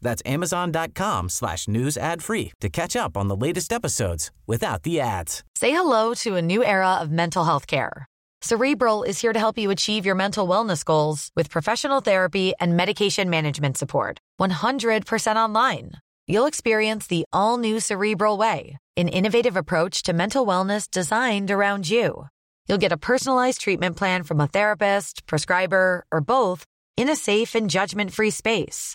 That's amazon.com slash news ad free to catch up on the latest episodes without the ads. Say hello to a new era of mental health care. Cerebral is here to help you achieve your mental wellness goals with professional therapy and medication management support. 100% online. You'll experience the all new Cerebral Way, an innovative approach to mental wellness designed around you. You'll get a personalized treatment plan from a therapist, prescriber, or both in a safe and judgment free space.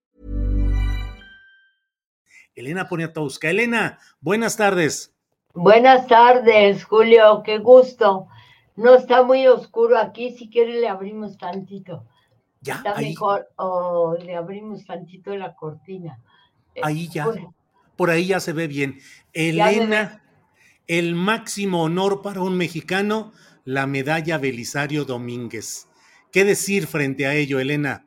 Elena Poniatowska. Elena, buenas tardes. Buenas tardes, Julio, qué gusto. No está muy oscuro aquí, si quiere le abrimos tantito. Ya, Está ahí, mejor, o le abrimos tantito la cortina. Eh, ahí ya. por- Por ahí ya se ve bien. Elena, el máximo honor para un mexicano, la medalla Belisario Domínguez. ¿Qué decir frente a ello, Elena?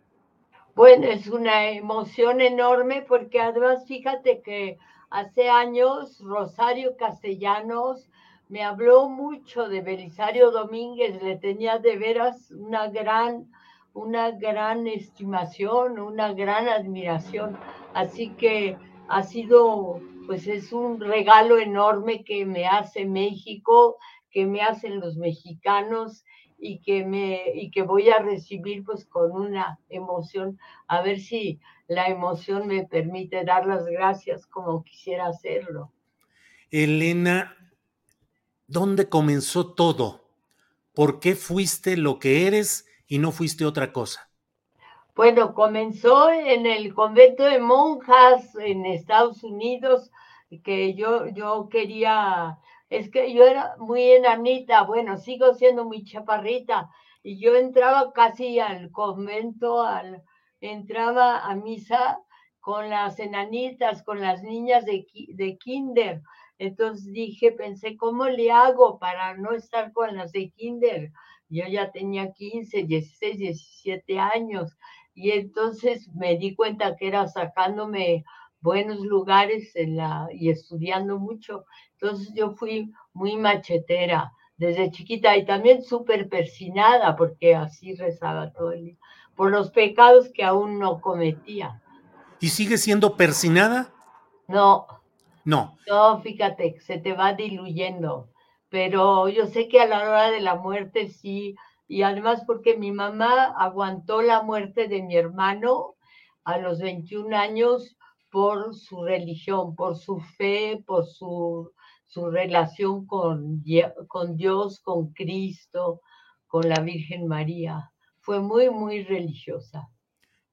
Bueno, es una emoción enorme porque además fíjate que hace años Rosario Castellanos me habló mucho de Belisario Domínguez, le tenía de veras una gran, una gran estimación, una gran admiración. Así que ha sido, pues es un regalo enorme que me hace México, que me hacen los mexicanos y que me y que voy a recibir pues con una emoción a ver si la emoción me permite dar las gracias como quisiera hacerlo. Elena, ¿dónde comenzó todo? ¿Por qué fuiste lo que eres y no fuiste otra cosa? Bueno, comenzó en el convento de monjas en Estados Unidos que yo yo quería es que yo era muy enanita, bueno, sigo siendo muy chaparrita y yo entraba casi al convento, entraba a misa con las enanitas, con las niñas de, de kinder. Entonces dije, pensé, ¿cómo le hago para no estar con las de kinder? Yo ya tenía 15, 16, 17 años y entonces me di cuenta que era sacándome buenos lugares y estudiando mucho. Entonces yo fui muy machetera desde chiquita y también súper persinada porque así rezaba todo el día, por los pecados que aún no cometía. ¿Y sigues siendo persinada? No, No. no, fíjate, se te va diluyendo, pero yo sé que a la hora de la muerte sí, y además porque mi mamá aguantó la muerte de mi hermano a los 21 años por su religión, por su fe, por su, su relación con, con Dios, con Cristo, con la Virgen María. Fue muy, muy religiosa.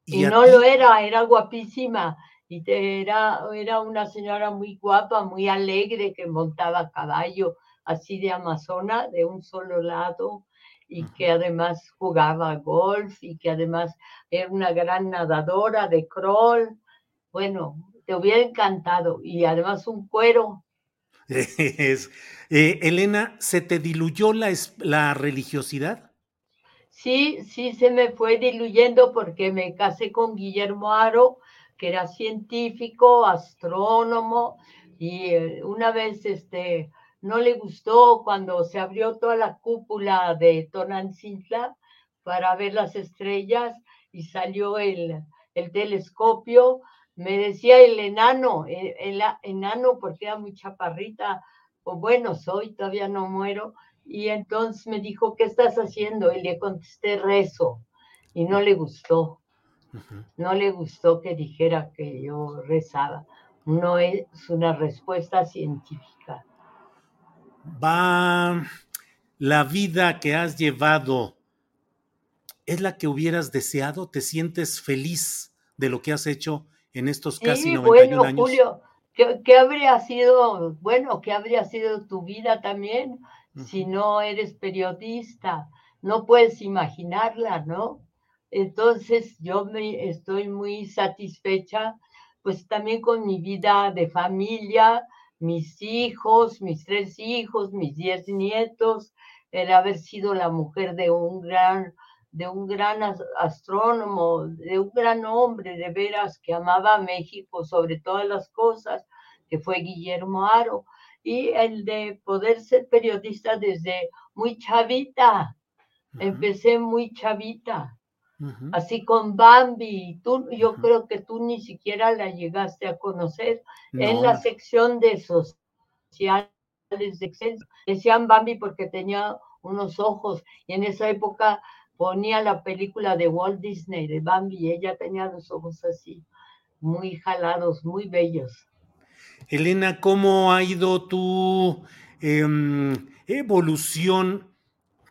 Y, no ti? lo era, era guapísima. Y te- era, era una señora muy guapa, muy alegre, que montaba a caballo así de amazona, de un solo lado, y que además jugaba golf, y que además era una gran nadadora de crawl. Bueno, te hubiera encantado. Y además un cuero. Eh, Elena, ¿se te diluyó la, religiosidad? Sí, sí se me fue diluyendo porque me casé con Guillermo Aro, que era científico, astrónomo, y eh, una vez este, no le gustó cuando se abrió toda la cúpula de Tonantzintla para ver las estrellas y salió el telescopio, me decía el enano, el, enano porque era muy chaparrita, o bueno, soy, todavía no muero, y entonces me dijo, ¿qué estás haciendo? Y le contesté, rezo, y no le gustó. No le gustó que dijera que yo rezaba. No es una respuesta científica. Va la vida que has llevado ¿Es la que hubieras deseado? ¿Te sientes feliz de lo que has hecho en estos casi sí, 91 bueno, años? Julio, ¿qué, habría sido, bueno, qué habría sido tu vida también si no eres periodista? No puedes imaginarla, ¿no? Entonces yo me estoy muy satisfecha, pues también con mi vida de familia, mis hijos, mis tres hijos, mis diez nietos, el haber sido la mujer de un gran de un gran astrónomo, de un gran hombre de veras que amaba a México sobre todas las cosas, que fue Guillermo Aro, y el de poder ser periodista desde muy chavita. Empecé muy chavita. Así con Bambi, tú, yo creo que tú ni siquiera la llegaste a conocer. En la sección de sociales de decían Bambi porque tenía unos ojos y en esa época ponía la película de Walt Disney, de Bambi, y ella tenía los ojos así, muy jalados, muy bellos. Elena, ¿cómo ha ido tu em, evolución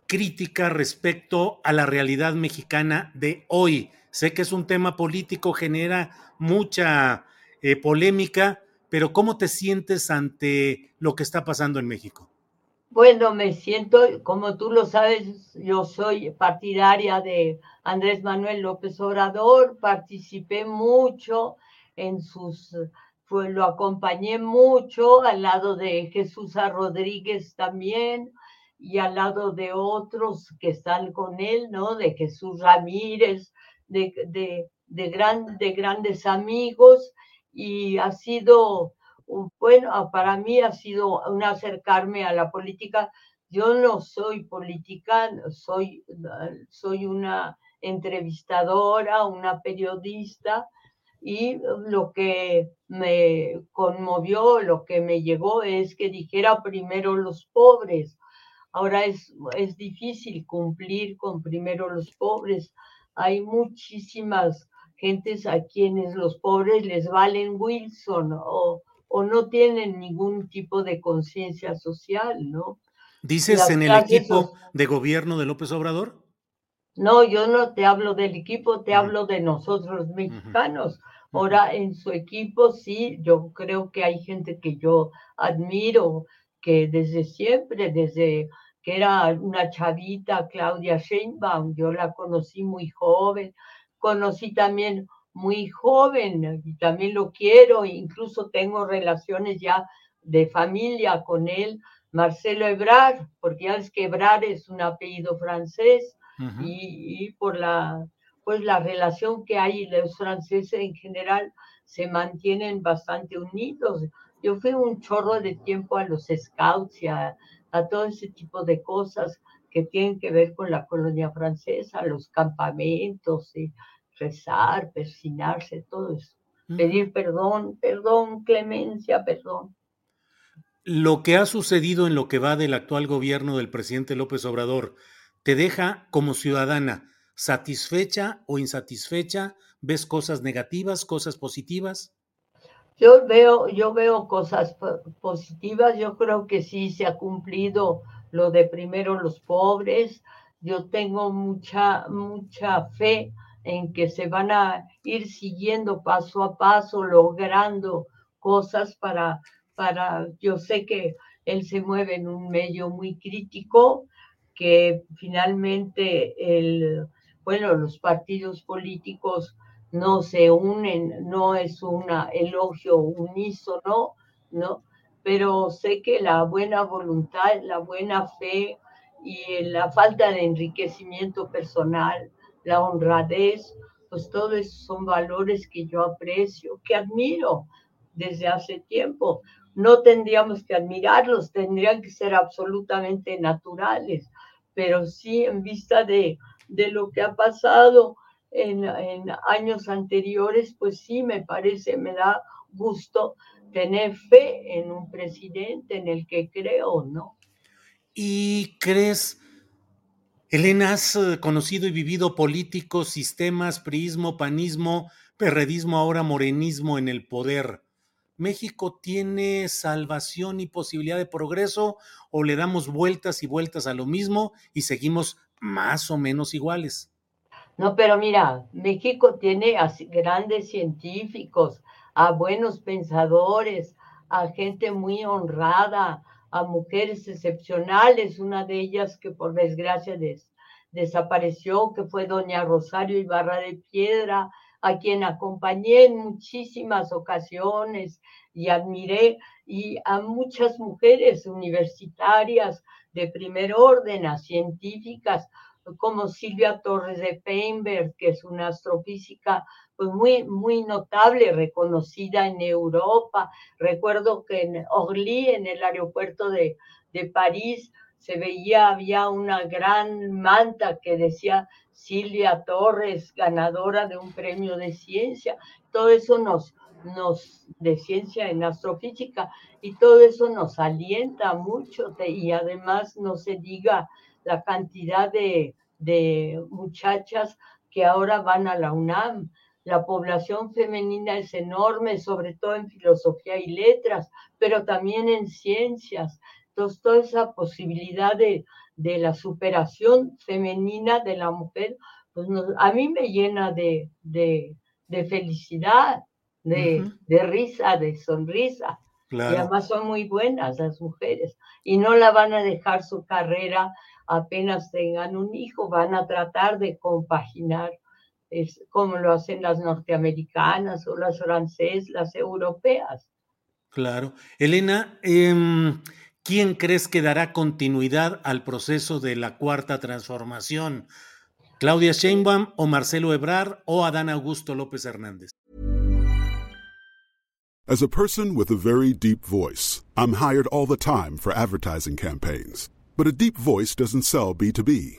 crítica respecto a la realidad mexicana de hoy? Sé que es un tema político, genera mucha eh, polémica, pero ¿cómo te sientes ante lo que está pasando en México? Bueno, me siento, como tú lo sabes, yo soy partidaria de Andrés Manuel López Obrador, participé mucho en sus, pues lo acompañé mucho al lado de Jesús Rodríguez también y al lado de otros que están con él, ¿no? De Jesús Ramírez, de, de, de, de grandes amigos y ha sido bueno, para mí ha sido un acercarme a la política. Yo no soy política, soy, soy una entrevistadora, una periodista, y lo que me conmovió, lo que me llegó es que dijera primero los pobres. Ahora es, es difícil cumplir con primero los pobres. Hay muchísimas gentes a quienes los pobres les valen Wilson o, o no tienen ningún tipo de conciencia social, ¿no? ¿Dices en el equipo de gobierno de López Obrador? No, yo no te hablo del equipo, te hablo de nosotros mexicanos. Ahora, en su equipo sí, yo creo que hay gente que yo admiro, que desde siempre, desde que era una chavita, Claudia Sheinbaum, yo la conocí muy joven, conocí también muy joven y también lo quiero, incluso tengo relaciones ya de familia con él, Marcelo Ebrard, porque ya es que Ebrard es un apellido francés y, por la, pues la relación que hay, los franceses en general se mantienen bastante unidos. Yo fui un chorro de tiempo a los scouts y a, a todo ese tipo de cosas que tienen que ver con la colonia francesa, los campamentos y rezar, persinarse, todo eso. Pedir perdón, perdón, clemencia, perdón. Lo que ha sucedido en lo que va del actual gobierno del presidente López Obrador, ¿te deja como ciudadana satisfecha o insatisfecha? ¿Ves cosas negativas, cosas positivas? Yo veo, yo veo cosas positivas, yo creo que sí se ha cumplido lo de primero los pobres, yo tengo mucha, mucha fe en que se van a ir siguiendo paso a paso, logrando cosas para, para, yo sé que él se mueve en un medio muy crítico, que finalmente el, bueno, los partidos políticos no se unen, no es un elogio unísono, ¿no? Pero sé que la buena voluntad, la buena fe y la falta de enriquecimiento personal la honradez, pues todo eso son valores que yo aprecio, que admiro desde hace tiempo. No tendríamos que admirarlos, tendrían que ser absolutamente naturales, pero sí en vista de, de lo que ha pasado en años anteriores, pues sí me parece, me da gusto tener fe en un presidente en el que creo, ¿no? ¿Y crees Elena, has eh, conocido y vivido políticos, sistemas, priismo, panismo, perredismo, ahora morenismo en el poder. ¿México tiene salvación y posibilidad de progreso o le damos vueltas y vueltas a lo mismo y seguimos más o menos iguales? No, pero mira, México tiene a grandes científicos, a buenos pensadores, a gente muy honrada, a mujeres excepcionales, una de ellas que por desgracia desapareció, que fue doña Rosario Ibarra de Piedra, a quien acompañé en muchísimas ocasiones y admiré, y a muchas mujeres universitarias de primer orden, a científicas como Silvia Torres de Peinberg, que es una astrofísica pues muy, muy notable, reconocida en Europa. Recuerdo que en Orly, en el aeropuerto de, de París, se veía, había una gran manta que decía Silvia Torres, ganadora de un premio de ciencia. Todo eso nos, nos, de ciencia en astrofísica, y todo eso nos alienta mucho, y además no se diga la cantidad de, de muchachas que ahora van a la UNAM la población femenina es enorme, sobre todo en filosofía y letras, pero también en ciencias. Entonces, toda esa posibilidad de, la superación femenina de la mujer, pues a mí me llena de, felicidad, de, risa, de sonrisa. Y además son muy buenas las mujeres y no la van a dejar su carrera apenas tengan un hijo, van a tratar de compaginar es como lo hacen las norteamericanas o las francesas, las europeas. Claro. Elena, em, ¿quién crees que dará continuidad al proceso de la cuarta transformación? ¿Claudia Sheinbaum o Marcelo Ebrard o Adán Augusto López Hernández? As a person with a very deep voice, I'm hired all the time for advertising campaigns. But a deep voice doesn't sell B2B.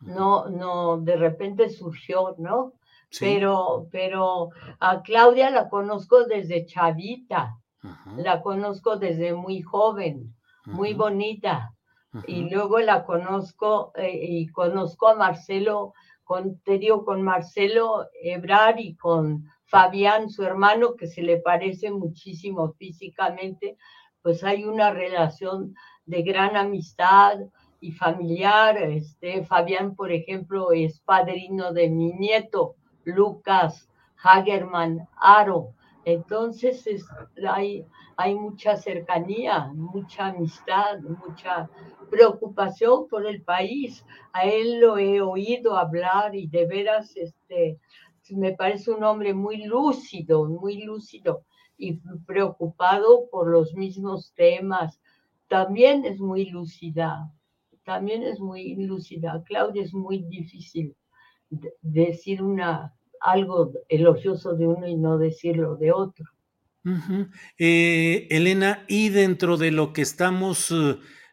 No, no, de repente surgió, ¿no? Pero, pero a Claudia la conozco desde chavita, la conozco desde muy joven, muy bonita. Y luego la conozco eh, y conozco a Marcelo, con, te digo, con Marcelo Ebrar y con Fabián, su hermano, que se le parece muchísimo físicamente, pues hay una relación de gran amistad, y familiar. Este, Fabián, por ejemplo, es padrino de mi nieto, Lucas Hagerman Aro. Entonces hay, hay mucha cercanía, mucha amistad, mucha preocupación por el país. A él lo he oído hablar y de veras este, me parece un hombre muy lúcido, muy lúcido y preocupado por los mismos temas. También es muy lúcida, también es muy lúcida. Claudia es muy difícil decir una, algo elogioso de uno y no decirlo de otro. Eh, Elena, y dentro de lo que estamos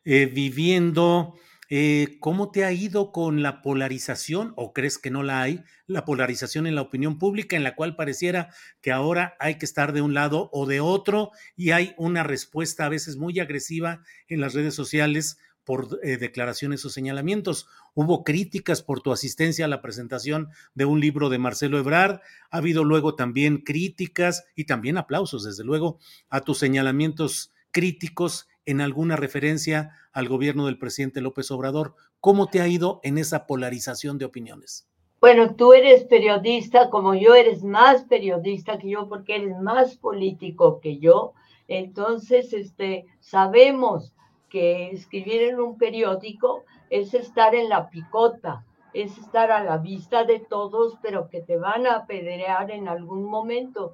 eh, viviendo, Eh, ¿Cómo te ha ido con la polarización, o crees que no la hay, la polarización en la opinión pública, en la cual pareciera que ahora hay que estar de un lado o de otro y hay una respuesta a veces muy agresiva en las redes sociales por eh, declaraciones o señalamientos. Hubo críticas por tu asistencia a la presentación de un libro de Marcelo Ebrard. Ha habido luego también críticas y también aplausos, desde luego, a tus señalamientos críticos en alguna referencia al gobierno del presidente López Obrador. ¿Cómo te ha ido en esa polarización de opiniones? Bueno, tú eres periodista, como yo eres más periodista que yo, porque eres más político que yo. Entonces, este, sabemos que escribir en un periódico es estar en la picota, es estar a la vista de todos, pero que te van a apedrear en algún momento.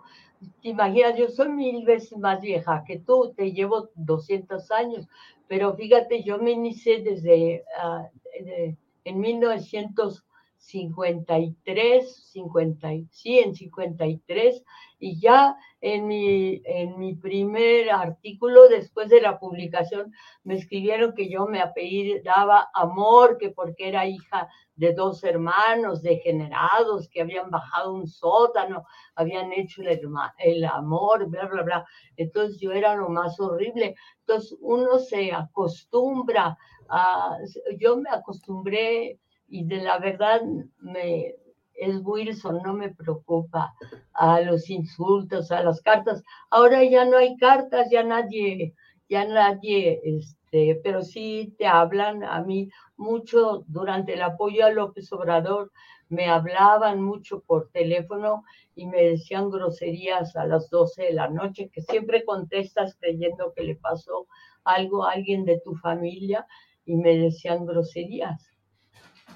Te imaginas, yo soy mil veces más vieja que tú, te llevo 200 años, pero fíjate, yo me inicié desde uh, en 1900 53, 50, sí, en 53, y ya en mi, en mi primer artículo, después de la publicación, me escribieron que yo me apellidaba Amor, que porque era hija de dos hermanos degenerados que habían bajado un sótano, habían hecho el, el amor, bla, bla, bla. Entonces yo era lo más horrible. Entonces uno se acostumbra a, yo me acostumbré y de la verdad me, es Wilson, no me preocupa a los insultos, a las cartas. Ahora ya no hay cartas, ya nadie, ya nadie, este, pero sí te hablan a mí mucho durante el apoyo a López Obrador, me hablaban mucho por teléfono y me decían groserías a las 12 de la noche, que siempre contestas creyendo que le pasó algo a alguien de tu familia y me decían groserías.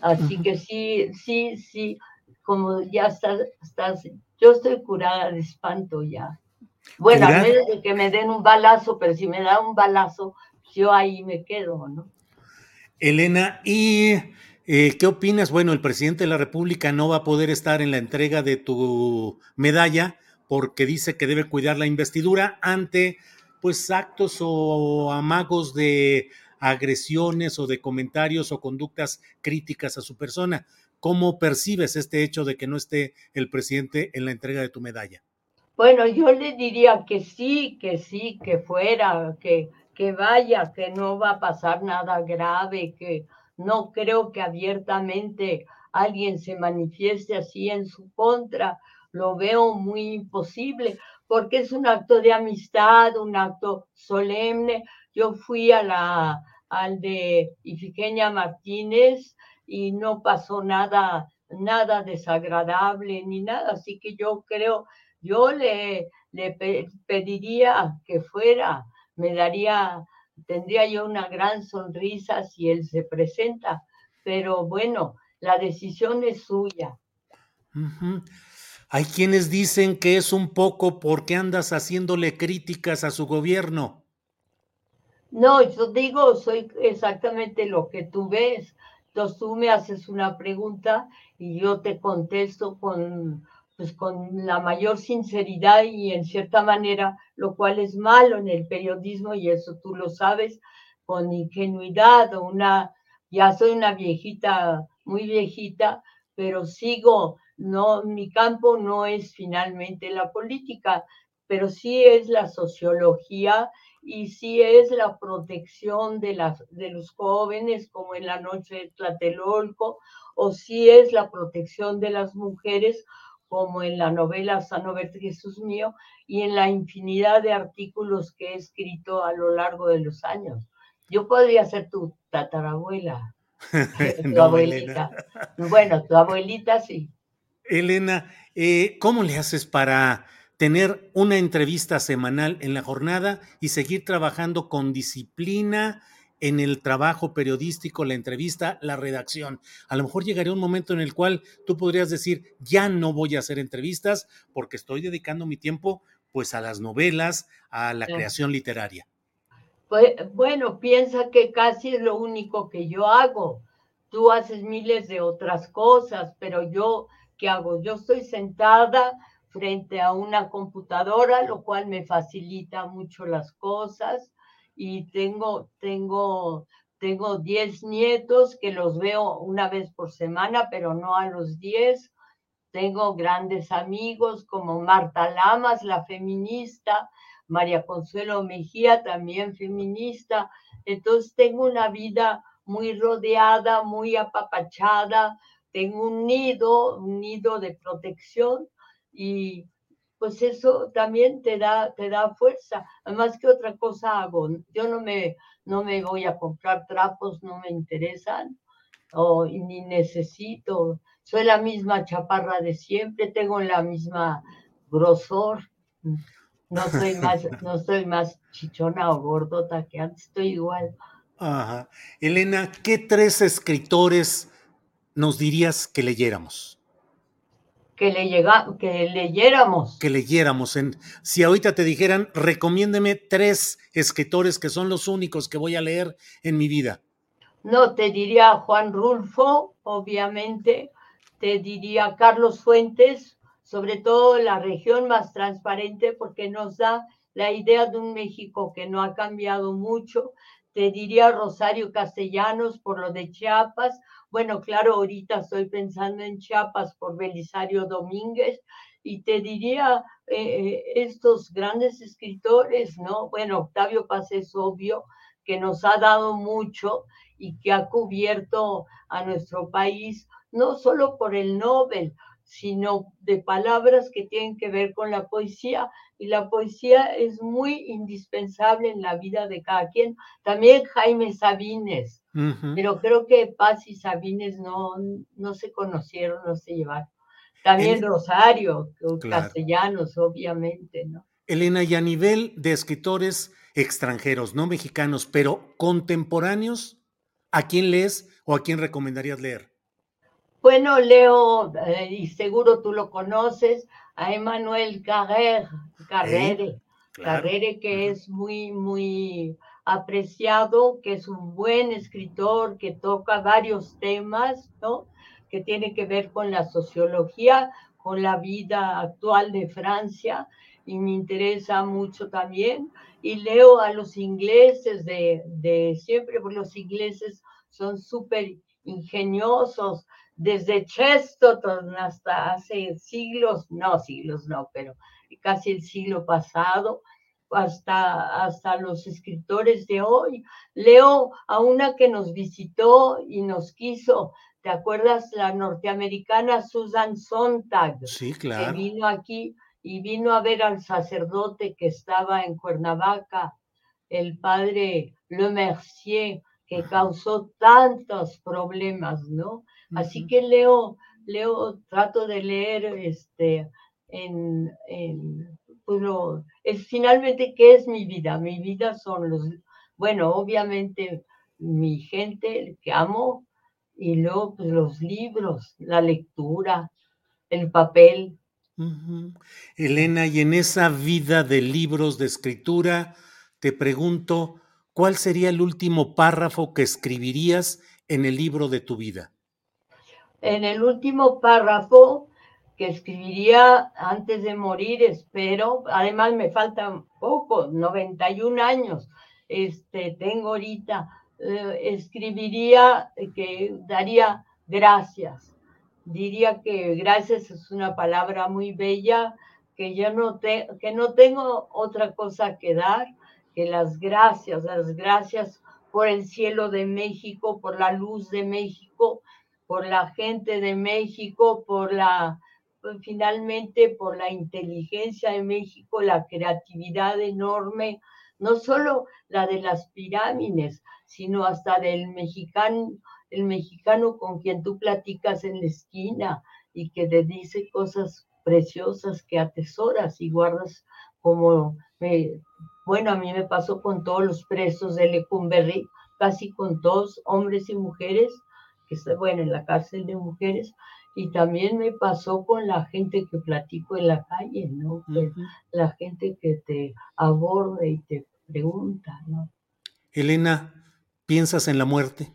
Así que sí, sí, sí, como ya estás, estás, yo estoy curada de espanto ya. Bueno, a menos de que me den un balazo, pero si me da un balazo, yo ahí me quedo, ¿no? Elena, ¿y eh, qué opinas? Bueno, el presidente de la República no va a poder estar en la entrega de tu medalla porque dice que debe cuidar la investidura ante pues actos o amagos de agresiones o de comentarios o conductas críticas a su persona. ¿Cómo percibes este hecho de que no esté el presidente en la entrega de tu medalla? Bueno, yo le diría que sí, que sí, que fuera, que, que vaya, que no va a pasar nada grave, que no creo que abiertamente alguien se manifieste así en su contra. Lo veo muy imposible porque es un acto de amistad, un acto solemne. Yo fui a la, al de Ifigenia Martínez y no pasó nada, nada desagradable ni nada. Así que yo creo, yo le, le pediría que fuera, me daría, tendría yo una gran sonrisa si él se presenta, pero bueno, la decisión es suya. Hay quienes dicen que es un poco porque andas haciéndole críticas a su gobierno. No, yo digo, soy exactamente lo que tú ves. Entonces tú me haces una pregunta y yo te contesto con, pues, con la mayor sinceridad y en cierta manera, lo cual es malo en el periodismo y eso tú lo sabes, con ingenuidad o una, ya soy una viejita, muy viejita, pero sigo, no, mi campo no es finalmente la política, pero sí es la sociología y si es la protección de, las, de los jóvenes, como en la noche de Tlatelolco, o si es la protección de las mujeres, como en la novela Sanoverte Jesús mío, y en la infinidad de artículos que he escrito a lo largo de los años. Yo podría ser tu tatarabuela, tu abuelita. Bueno, tu abuelita sí. Elena, eh, ¿cómo le haces para tener una entrevista semanal en la jornada y seguir trabajando con disciplina en el trabajo periodístico, la entrevista, la redacción. A lo mejor llegaría un momento en el cual tú podrías decir, ya no voy a hacer entrevistas porque estoy dedicando mi tiempo pues a las novelas, a la creación literaria. Pues, bueno, piensa que casi es lo único que yo hago. Tú haces miles de otras cosas, pero yo, ¿qué hago? Yo estoy sentada frente a una computadora, lo cual me facilita mucho las cosas y tengo, tengo, tengo 10 nietos que los veo una vez por semana, pero no a los 10. Tengo grandes amigos como Marta Lamas, la feminista, María Consuelo Mejía, también feminista. Entonces tengo una vida muy rodeada, muy apapachada, tengo un nido, un nido de protección y pues eso también te da, te da fuerza. Además, ¿qué otra cosa hago? Yo no me, no me voy a comprar trapos, no me interesan, o ni necesito. Soy la misma chaparra de siempre, tengo la misma grosor. No soy más, no soy más chichona o gordota que antes, estoy igual. Ajá. Elena, ¿qué tres escritores nos dirías que leyéramos? Que, le llega, que leyéramos. Que leyéramos. En, si ahorita te dijeran, recomiéndeme tres escritores que son los únicos que voy a leer en mi vida. No, te diría Juan Rulfo, obviamente. Te diría Carlos Fuentes, sobre todo la región más transparente, porque nos da la idea de un México que no ha cambiado mucho. Te diría Rosario Castellanos por lo de Chiapas, bueno, claro, ahorita estoy pensando en Chiapas por Belisario Domínguez y te diría eh, estos grandes escritores, ¿no? Bueno, Octavio Paz es obvio que nos ha dado mucho y que ha cubierto a nuestro país, no solo por el Nobel, sino de palabras que tienen que ver con la poesía. Y la poesía es muy indispensable en la vida de cada quien. También Jaime Sabines, pero creo que Paz y Sabines no, no se conocieron, no se llevaron. También Rosario, castellanos, obviamente, ¿no? Elena, y a nivel de escritores extranjeros, no mexicanos, pero contemporáneos, ¿a quién lees o a quién recomendarías leer? Bueno, leo, eh, y seguro tú lo conoces, a Emmanuel Carrere, Carrere, Carrere que es muy, muy apreciado, que es un buen escritor, que toca varios temas, ¿no? Que tiene que ver con la sociología, con la vida actual de Francia, y me interesa mucho también. Y leo a los ingleses de, de siempre, porque los ingleses son súper ingeniosos, desde Chesterton hasta hace siglos, no siglos, no, pero casi el siglo pasado, hasta, hasta los escritores de hoy. Leo a una que nos visitó y nos quiso. ¿Te acuerdas? La norteamericana Susan Sontag. Sí, claro. Que vino aquí y vino a ver al sacerdote que estaba en Cuernavaca, el padre Le Mercier, que causó tantos problemas, ¿no? Así que leo, leo, trato de leer este, en, en pues es finalmente, ¿qué es mi vida? Mi vida son los, bueno, obviamente mi gente que amo y luego pues, los libros, la lectura, el papel. Elena, y en esa vida de libros, de escritura, te pregunto, ¿cuál sería el último párrafo que escribirías en el libro de tu vida? En el último párrafo que escribiría antes de morir, espero. Además, me faltan poco, 91 años. Este, tengo ahorita, eh, escribiría que daría gracias. Diría que gracias es una palabra muy bella, que yo no, te, que no tengo otra cosa que dar que las gracias, las gracias por el cielo de México, por la luz de México, por la gente de México, por la finalmente por la inteligencia de México, la creatividad enorme, no solo la de las pirámides, sino hasta del mexicano, el mexicano con quien tú platicas en la esquina y que te dice cosas preciosas que atesoras y guardas como, bueno, a mí me pasó con todos los presos de Lecumberri, casi con todos, hombres y mujeres, que está, bueno, en la cárcel de mujeres, y también me pasó con la gente que platico en la calle, ¿no? La gente que te aborda y te pregunta, ¿no? Elena, ¿piensas en la muerte?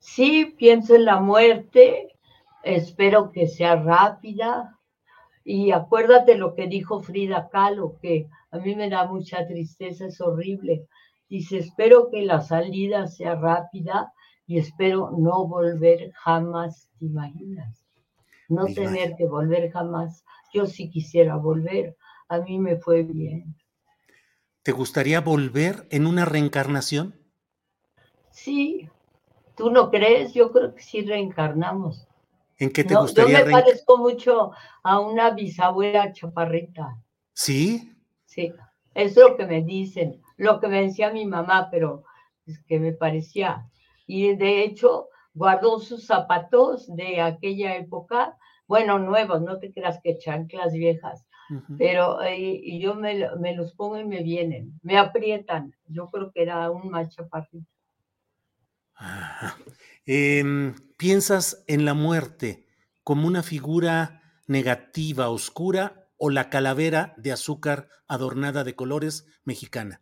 Sí, pienso en la muerte. Espero que sea rápida. Y acuérdate lo que dijo Frida Kahlo, que a mí me da mucha tristeza, es horrible. Dice, espero que la salida sea rápida y espero no volver jamás, ¿te imaginas? No tener que volver jamás. Yo sí quisiera volver. A mí me fue bien. ¿Te gustaría volver en una reencarnación? Sí. ¿Tú no crees? Yo creo que sí reencarnamos. ¿En qué te gustaría Yo me parezco mucho a una bisabuela chaparrita. ¿Sí? Sí. Es lo que me dicen, lo que me decía mi mamá, pero es que me parecía. Y de hecho, guardó sus zapatos de aquella época, bueno, nuevos, no te creas que chanclas viejas, pero eh, y yo me, los pongo y me vienen, me aprietan. Yo creo que era un macho eh, ¿Piensas en la muerte como una figura negativa, oscura o la calavera de azúcar adornada de colores mexicana?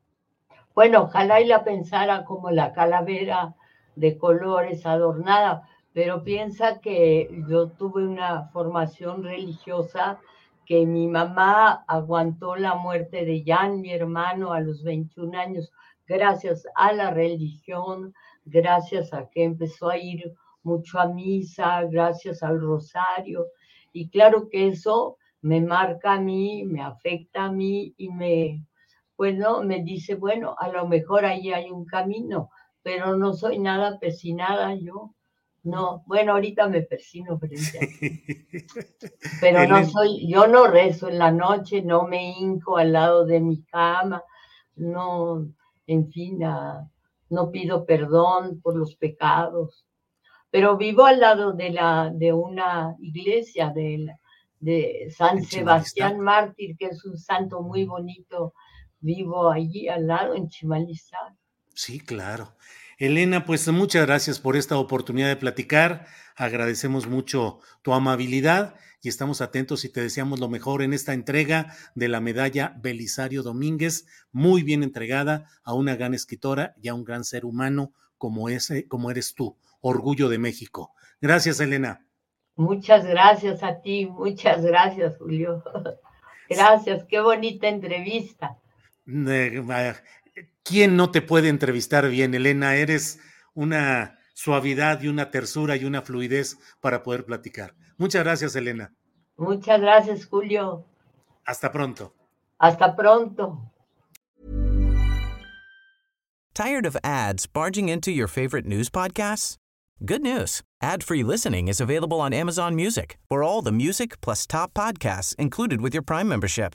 Bueno, ojalá y la pensara como la calavera de colores adornada, pero piensa que yo tuve una formación religiosa que mi mamá aguantó la muerte de Jan, mi hermano, a los 21 años, gracias a la religión, gracias a que empezó a ir mucho a misa, gracias al rosario. Y claro que eso me marca a mí, me afecta a mí y me, bueno, me dice, bueno, a lo mejor ahí hay un camino, pero no soy nada pesinada yo. No, bueno, ahorita me persino frente Pero no soy, yo no rezo en la noche, no me hinco al lado de mi cama, no, en fin, no pido perdón por los pecados. Pero vivo al lado de la de una iglesia de, de San Sebastián Mártir, que es un santo muy bonito. Vivo allí al lado en Chimalizá. Sí, claro. Elena, pues muchas gracias por esta oportunidad de platicar. Agradecemos mucho tu amabilidad y estamos atentos y te deseamos lo mejor en esta entrega de la medalla Belisario Domínguez, muy bien entregada a una gran escritora y a un gran ser humano como, ese, como eres tú, orgullo de México. Gracias, Elena. Muchas gracias a ti, muchas gracias, Julio. Gracias, qué bonita entrevista. ¿Quién no te puede entrevistar bien, Elena? Eres una suavidad y una tersura y una fluidez para poder platicar. Muchas gracias, Elena. Muchas gracias, Julio. Hasta pronto. Hasta pronto. Tired of ads barging into your favorite news podcasts? Good news. Ad-free listening is available on Amazon Music. For all the music plus top podcasts included with your Prime membership.